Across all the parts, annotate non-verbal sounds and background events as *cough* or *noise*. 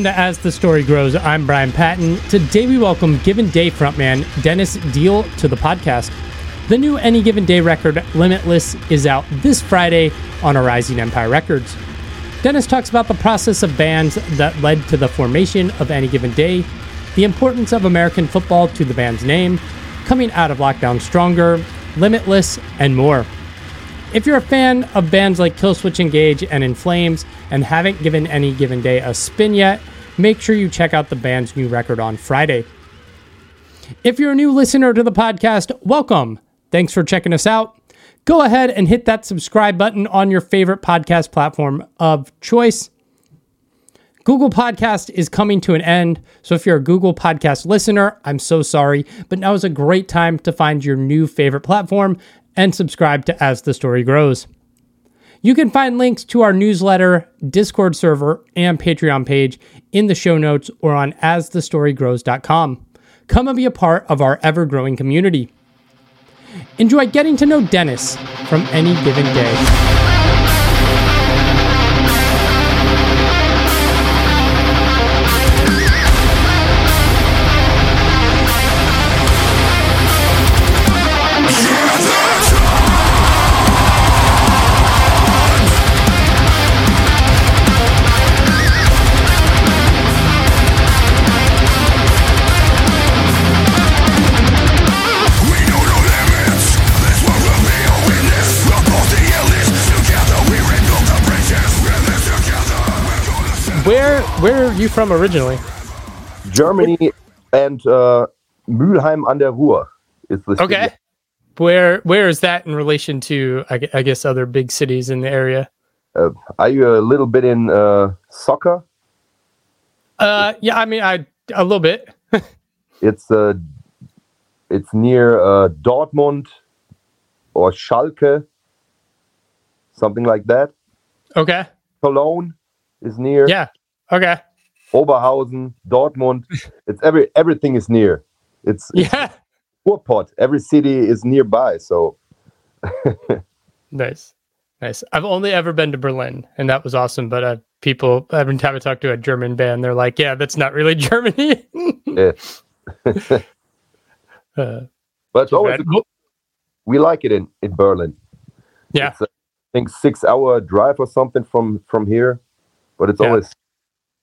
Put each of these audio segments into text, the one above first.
Welcome to As the Story Grows. I'm Brian Patton. Today we welcome Given Day frontman Dennis Diehl to the podcast. The new Any Given Day record, Limitless, is out this Friday on Arising Empire Records. Dennis talks about the process of bands that led to the formation of Any Given Day, the importance of American football to the band's name, coming out of lockdown stronger, Limitless, and more. If you're a fan of bands like Killswitch Engage and In Flames and haven't given any given day a spin yet, make sure you check out the band's new record on Friday. If you're a new listener to the podcast, welcome. Thanks for checking us out. Go ahead and hit that subscribe button on your favorite podcast platform of choice. Google Podcast is coming to an end, so if you're a Google Podcast listener, I'm so sorry, but now is a great time to find your new favorite platform and subscribe to As the Story Grows. You can find links to our newsletter, Discord server, and Patreon page in the show notes or on asthestorygrows.com. Come and be a part of our ever growing community. Enjoy getting to know Dennis from any given day. Where are you from originally? Germany and uh, Mülheim an der Ruhr is the Okay. city. Where where is that in relation to I, I guess other big cities in the area? Uh, are you a little bit in uh, soccer? Uh yeah, I mean I a little bit. *laughs* It's uh, it's near uh, Dortmund or Schalke, something like that. Okay. Cologne is near. Yeah. Okay. Oberhausen, Dortmund. it's every everything is near. It's, it's Yeah. Ruhrpott. Every city is nearby. So *laughs* Nice. Nice. I've only ever been to Berlin and that was awesome, but uh people every time I talk to a German band, they're like, Yeah, that's not really *laughs* Germany. yeah. *laughs* uh, but it's always bad. we like it in in Berlin. yeah. It's, uh, I think six hour drive or something from from here, but it's Yeah. always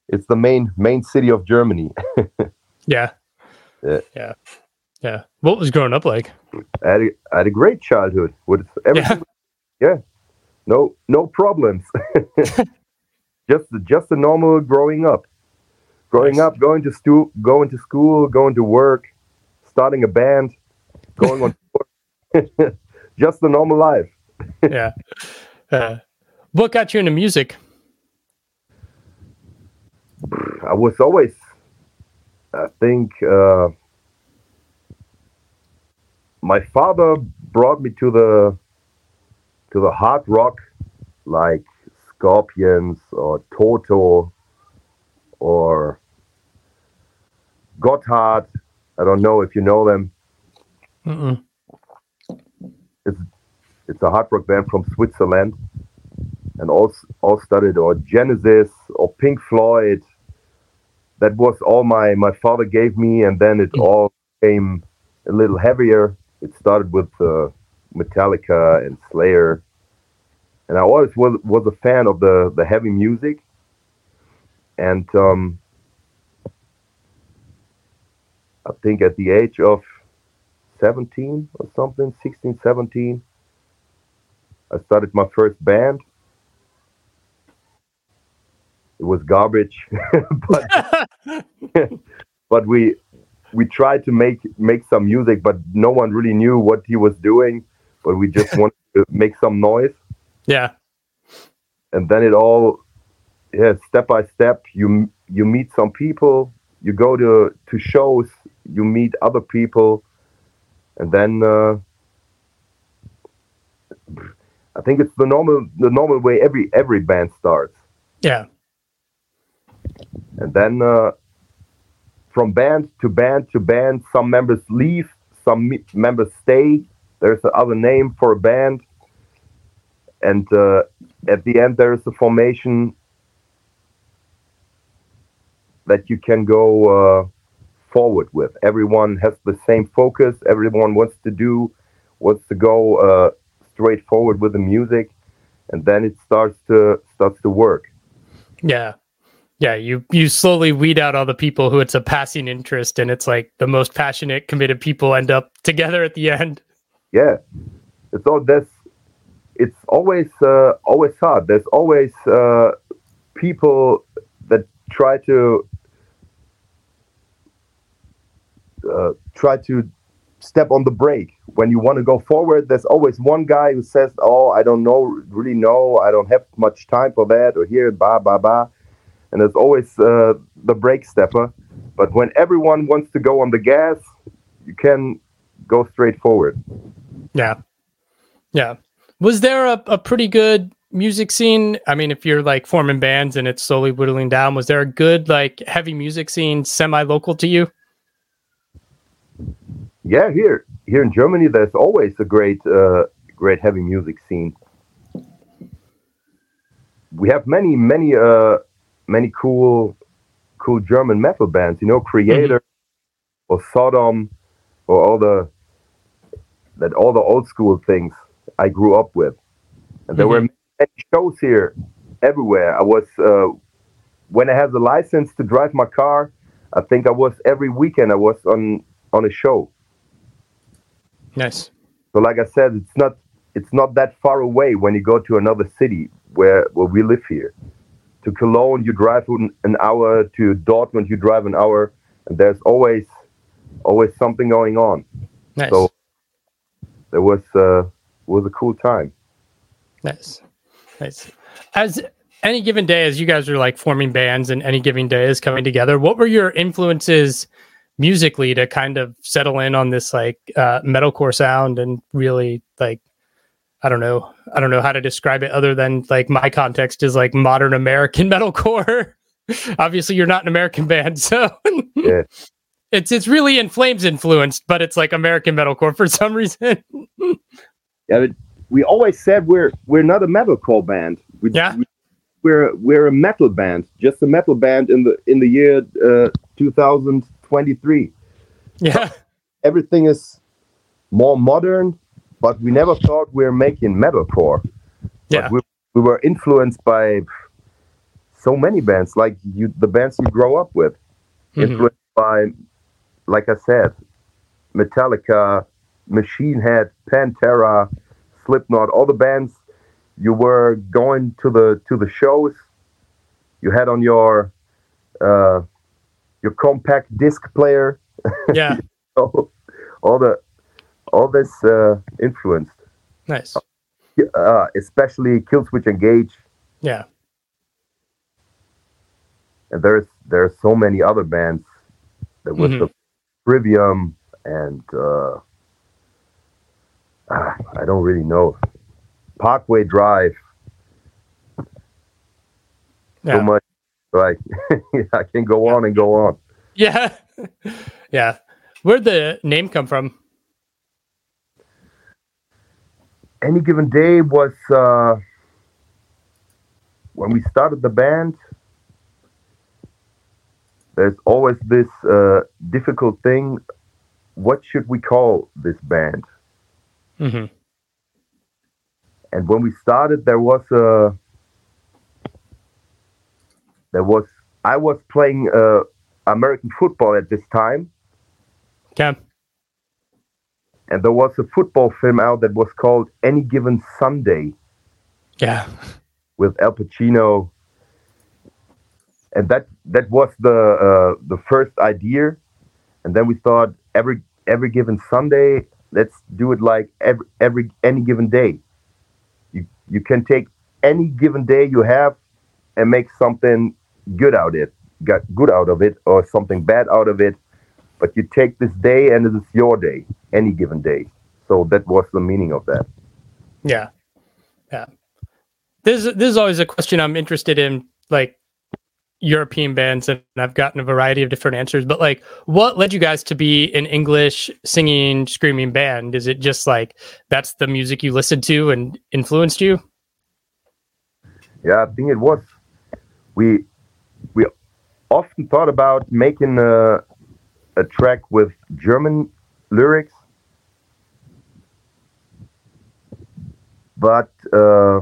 it's the main main city of Germany. *laughs* Yeah. Yeah. Yeah. Yeah. What was growing up like? I had a, I had a great childhood with everything. *laughs* Yeah, no no problems. *laughs* just just a normal growing up, growing Nice. up, going to stu- going to school, going to work, starting a band, going on tour. just the normal life. yeah. Uh, what got you into music? I was always, I think, uh, my father brought me to the to the hard rock, like Scorpions or Toto or Gotthard. I don't know if you know them. Mm-mm. It's a hard rock band from Switzerland, and all all studied or Genesis or Pink Floyd. That was all my my father gave me, and then it Mm. all came a little heavier. It started with uh, Metallica and Slayer, and I always was was a fan of the the heavy music. And um, I think at the age of 17 or something, 16, 17, I started my first band. It was garbage, *laughs* but *laughs* but we we tried to make make some music, but no one really knew what he was doing. But we just *laughs* wanted to make some noise, yeah. and then it all, yeah, step by step. You you meet some people, you go to to shows, you meet other people, and then uh, I think it's the normal the normal way every every band starts. Yeah. And then uh, from band to band to band, some members leave, some me- members stay. There's another name for a band. And uh, at the end, there is a formation that you can go uh, forward with. Everyone has the same focus. Everyone wants to do, wants to go uh, straight forward with the music, and then it starts to starts to work. Yeah, yeah. You you slowly weed out all the people who it's a passing interest, and it's like the most passionate, committed people end up together at the end. Yeah, it's all this. It's always uh, always hard. There's always uh, people that try to uh, try to step on the brake when you want to go forward there's always one guy who says oh i don't know really know i don't have much time for that or here blah blah blah and there's always uh, the brake stepper but when everyone wants to go on the gas you can go straight forward. Yeah. Yeah. Was there a, a pretty good music scene? I mean if you're like forming bands and it's slowly whittling down was there a good like heavy music scene semi local to you? Yeah, here here in Germany, there's always a great uh, great heavy music scene. We have many many uh, many cool cool German metal bands. You know, Kreator mm-hmm. or Sodom or all the that all the old school things I grew up with, and there mm-hmm. were many shows here everywhere. I was uh, when I had the license to drive my car. I think I was every weekend. I was on on a show. Nice. So, like I said, it's not it's not that far away when you go to another city where where we live here. To Cologne, you drive an hour. To Dortmund, you drive an hour, and there's always always something going on. Nice. So there was uh, was a cool time. Nice, nice. As any given day, as you guys are like forming bands, and any given day is coming together, what were your influences musically to kind of settle in on this like uh, metalcore sound and really like I don't know I don't know how to describe it other than like my context is like modern American *laughs* metalcore. *laughs* Obviously, you're not an American band, *laughs* so yeah. it's it's really in Flames influenced, but it's like American metalcore for some reason. yeah, but we always said we're we're not a metalcore band. We, yeah. We, we're we're a metal band, just a metal band in the in the year uh, 2000 23. Yeah. everything is more modern, but we never thought we were making metalcore. Yeah. We, we, were influenced by so many bands, like you, the bands you grow up with. Mm-hmm. Influenced by, like I said, Metallica, Machine Head, Pantera, Slipknot, all the bands you were going to the to the shows. You had on your uh, your compact disc player. Yeah. *laughs* all the all this uh, influenced. Nice. Uh, especially Killswitch Engage. Yeah. And there's there's so many other bands that was mm-hmm. the Trivium and uh, ah, I don't really know. Parkway Drive. Yeah. So much like *laughs* I can go on and go on. Yeah, *laughs* yeah. Where'd the name come from? Any given day was uh, when we started the band. There's always this uh, difficult thing. What should we call this band? Mm-hmm. And when we started, there was a there was I was playing uh, American football at this time. Okay. And there was a football film out that was called Any Given Sunday. Yeah. With Al Pacino. And that that was the uh, the first idea, and then we thought every every given Sunday, let's do it like every every any given day. You you can take any given day you have and make something good out of it, got good out of it, or something bad out of it. But you take this day and it is your day, any given day. So that was the meaning of that. Yeah, yeah. This this is always a question I'm interested in, like European bands, and I've gotten a variety of different answers. But like, what led you guys to be an English singing, screaming band? Is it just like that's the music you listened to and influenced you? Yeah, I think it was. We we often thought about making a, a track with German lyrics, but uh,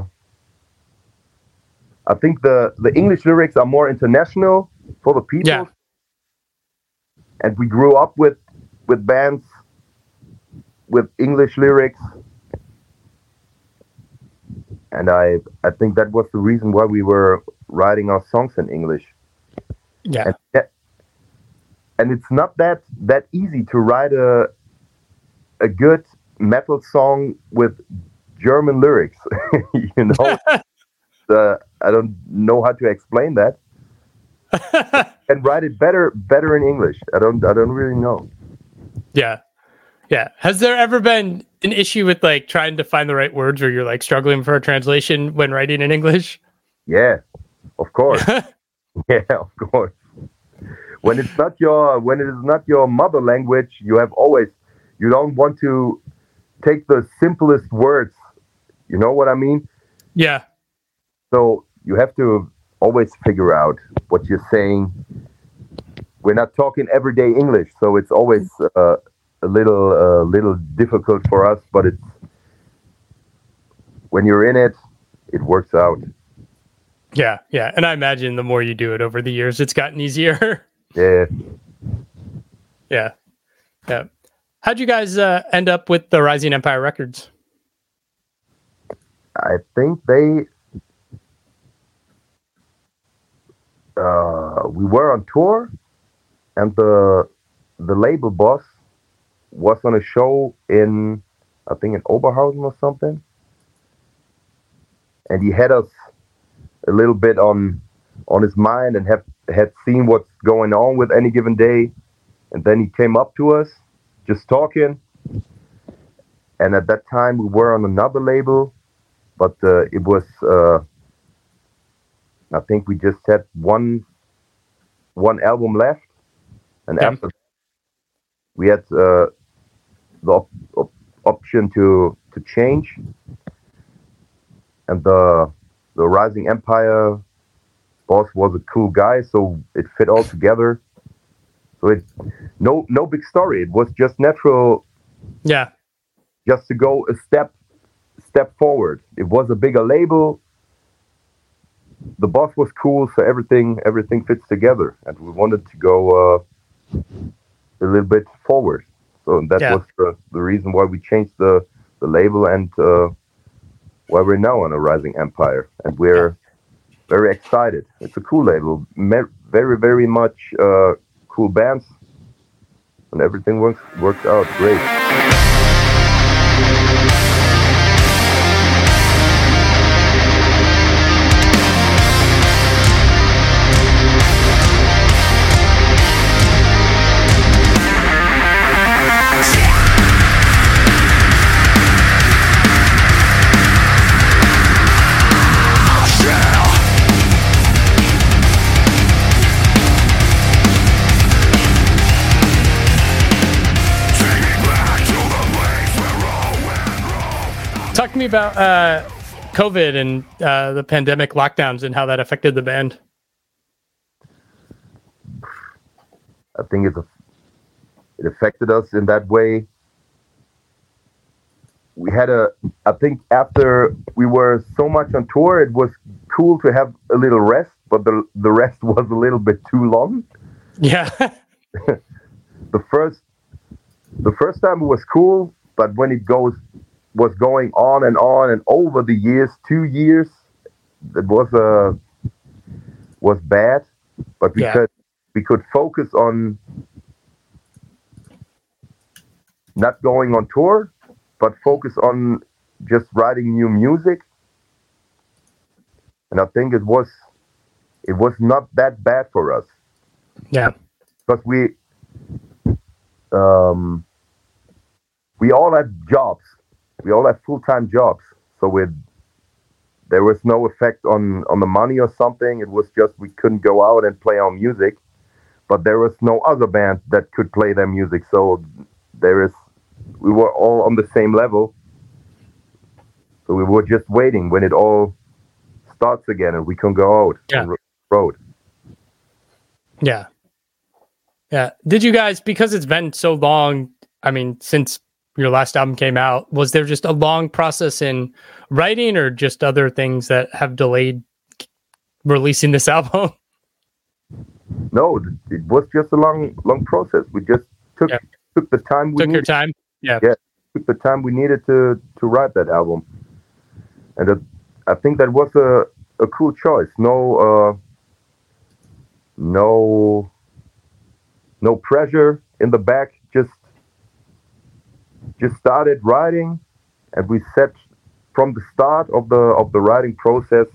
I think the the English lyrics are more international for the people. Yeah. And we grew up with with bands with English lyrics. And I I think that was the reason why we were writing our songs in English. Yeah. And, and it's not that that easy to write a a good metal song with German lyrics. *laughs* you know, *laughs* uh, I don't know how to explain that. *laughs* and write it better better in English. I don't I don't really know. Yeah. Yeah. Has there ever been an issue with like trying to find the right words or you're like struggling for a translation when writing in English? Yeah, of course. yeah, of course. When it's not your when it is not your mother language, you have always you don't want to take the simplest words. You know what I mean? yeah. So you have to always figure out what you're saying. We're not talking everyday English, so it's always uh, a little uh, little difficult for us. But it's when you're in it, it works out. Yeah. Yeah. And I imagine the more you do it over the years, it's gotten easier. *laughs* Yeah. yeah. Yeah. How'd you guys uh, end up with the Rising Empire Records? I think they uh, we were on tour, and the the label boss was on a show in I think in Oberhausen or something, and he had us a little bit on on his mind and have had seen what's going on with any given day, and then he came up to us, just talking. And at that time, we were on another label, but uh, it was uh, I think we just had one one album left, and Yeah. after we had uh, the op- op- option to to change, and the the Rising Empire boss was a cool guy, so it fit all together. So it no no big story. It was just natural Yeah. just to go a step step forward. It was a bigger label. The boss was cool, so everything everything fits together, and we wanted to go uh, a little bit forward. So that Yeah. was the, the reason why we changed the the label and uh, why we're now on Arising Empire, and we're very excited. It's a cool label, Me- very very much uh, cool bands, and everything works works out great. Me about uh, COVID and uh, the pandemic lockdowns and how that affected the band. I think it's a, it affected us in that way. We had a, I think after we were so much on tour, it was cool to have a little rest, but the the rest *laughs* was a little bit too long. Yeah. *laughs* The first, the first time it was cool, but when it goes, was going on and on and over the years, two years, it was uh, was bad, but we Yeah. could we could focus on not going on tour, but focus on just writing new music. And I think it was it was not that bad for us yeah. because we um, we all had jobs. We all have full time jobs, so we there was no effect on on the money or something. It was just we couldn't go out and play our music, but there was no other band that could play their music. So there is we were all on the same level. So we were just waiting when it all starts again and we can go out Yeah. on the road. Yeah. Yeah. Did you guys, because it's been so long, I mean, since your last album came out, was there just a long process in writing or just other things that have delayed releasing this *laughs* album? No, it was just a long, long process. We just took Yeah. took the time we Took your needed, time? Yeah. Yeah. took the time we needed to to write that album, and I think that was a a cool choice. No, uh, no, no pressure in the back. Just started writing, and we set from the start of the of the writing process,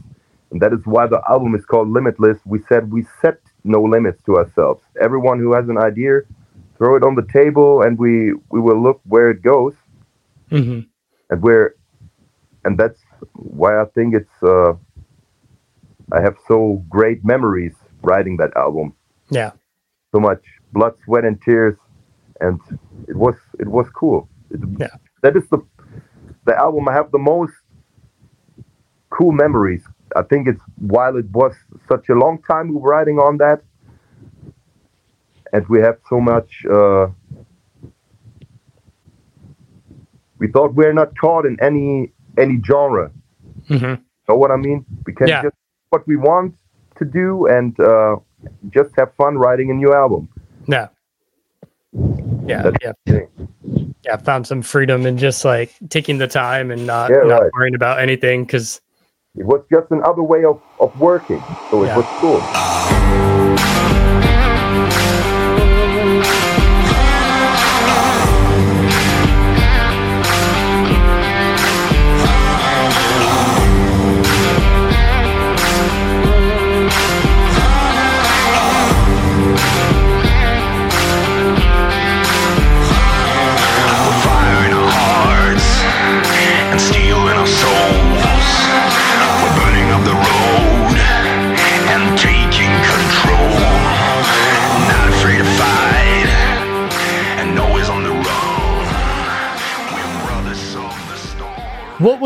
and that is why the album is called Limitless. We said we set no limits to ourselves. Everyone who has an idea, throw it on the table, and we we will look where it goes hmm and we're and that's why I think it's uh I have so great memories writing that album. Yeah. So much blood, sweat and tears and it was it was cool. Yeah. That is the the album I have the most cool memories. I think it's while it was such a long time we were writing on that and we have so much uh we thought we're not caught in any any genre. hmm Know what I mean? We can Yeah. just what we want to do and uh, just have fun writing a new album. Yeah. Yeah. That's Yeah. Yeah. Found some freedom in just like taking the time and not, Yeah, not right. worrying about anything because It was just another way of, of working, so it Yeah. was cool.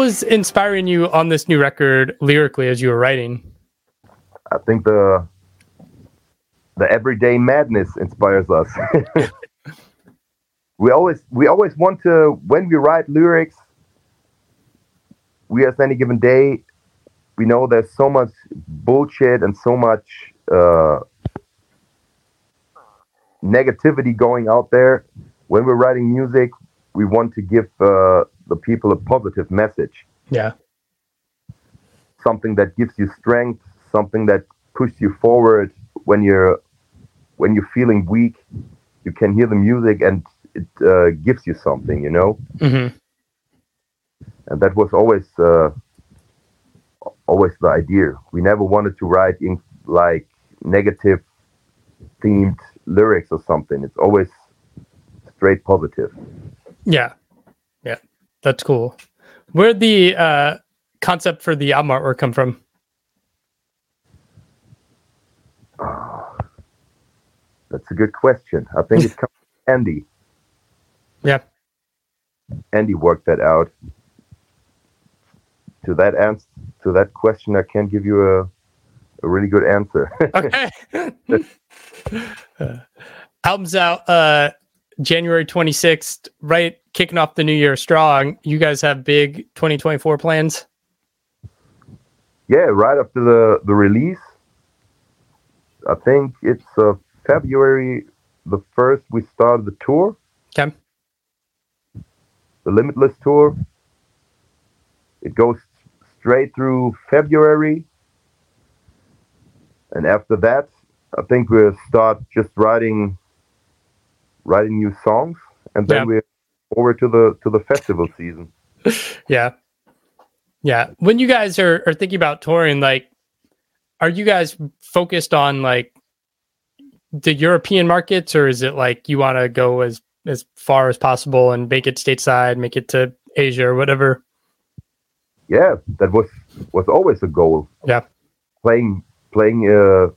Was inspiring you on this new record lyrically as you were writing? I think the the everyday madness inspires us. *laughs* we always we always want to when we write lyrics. We as any given day, we know there's so much bullshit and so much uh, negativity going out there. When we're writing music, we want to give uh, the people a positive message Yeah. something that gives you strength, something that pushes you forward when you're when you're feeling weak. You can hear the music and it uh, gives you something, you know. hmm And that was always uh, always the idea. We never wanted to write in like negative themed lyrics or something. It's always straight positive. Yeah. That's cool. Where'd the uh, concept for the album artwork come from? *sighs* That's a good question. I think it comes from Andy. Yeah. Andy worked that out. To that answer, to that question, I can't give you a a really good answer. *laughs* Okay. *laughs* Uh, album's out uh, January 26th, right? Kicking off the new year strong. You guys have big 2024 plans? yeah, right after the the release, I think it's uh, February the first. We start the tour, Okay. the Limitless tour. It goes straight through February, and after that, I think we'll start just writing writing new songs, and then we're over to the to the festival season. *laughs* Yeah. Yeah. When you guys are, are thinking about touring, like, are you guys focused on like the European markets or is it like you want to go as, as far as possible and make it stateside, make it to Asia or whatever? Yeah, that was was always a goal. Yeah. Playing playing uh,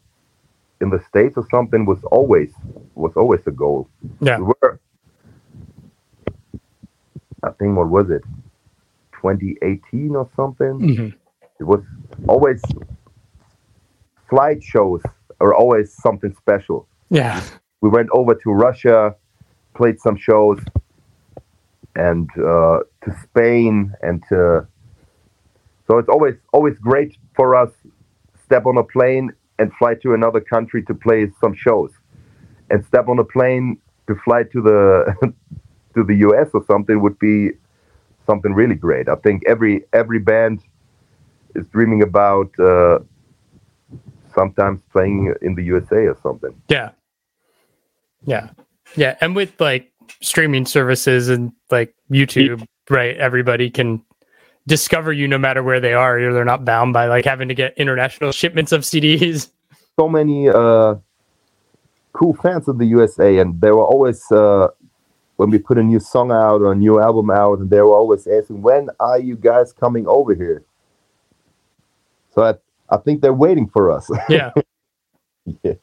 in the states or something was always was always a goal. Yeah. We were, I think, what was it, 2018 or something? Mhm. It was always flight shows are always something special. Yeah. We went over to Russia, played some shows, and uh, to Spain, and to so it's always always great for us step on a plane and fly to another country to play some shows, and step on a plane to fly to the *laughs* to the US or something would be something really great. I think every every band is dreaming about uh, sometimes playing in the USA or something. Yeah. Yeah. Yeah. And with like streaming services and like YouTube, right? Everybody can discover you no matter where they are. They're not bound by like having to get international *laughs* shipments of CDs. So many uh, cool fans of the USA, and they were always uh, when we put a new song out or a new album out, and they were always asking, "When are you guys coming over here?" So I, I think they're waiting for us. *laughs* Yeah. yeah.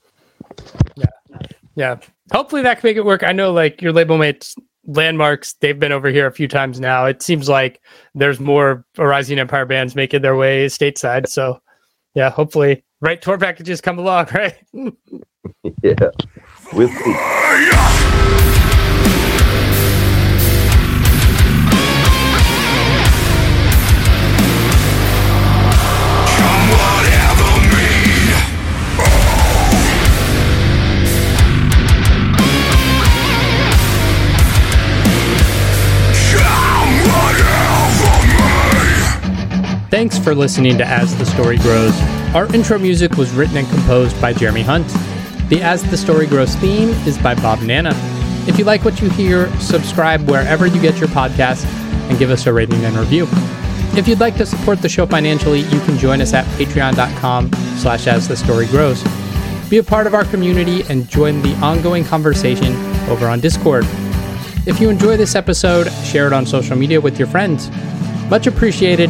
Yeah. Hopefully that can make it work. I know like your label mates Landmvrks they've been over here a few times now. It seems like there's more rising empire bands making their way stateside. So yeah hopefully right tour packages come along *laughs* right? *laughs* Yeah. We'll see thanks for listening to as the story grows. Our intro music was written and composed by jeremy hunt. The as the story grows theme is by bob nanna. If you like what you hear subscribe wherever you get your podcasts and give us a rating and review. If you'd like to support the show financially you can join us at patreon.com slash as the story grows. Be a part of our community and join the ongoing conversation over on discord. If you enjoy this episode share it on social media with your friends. Much appreciated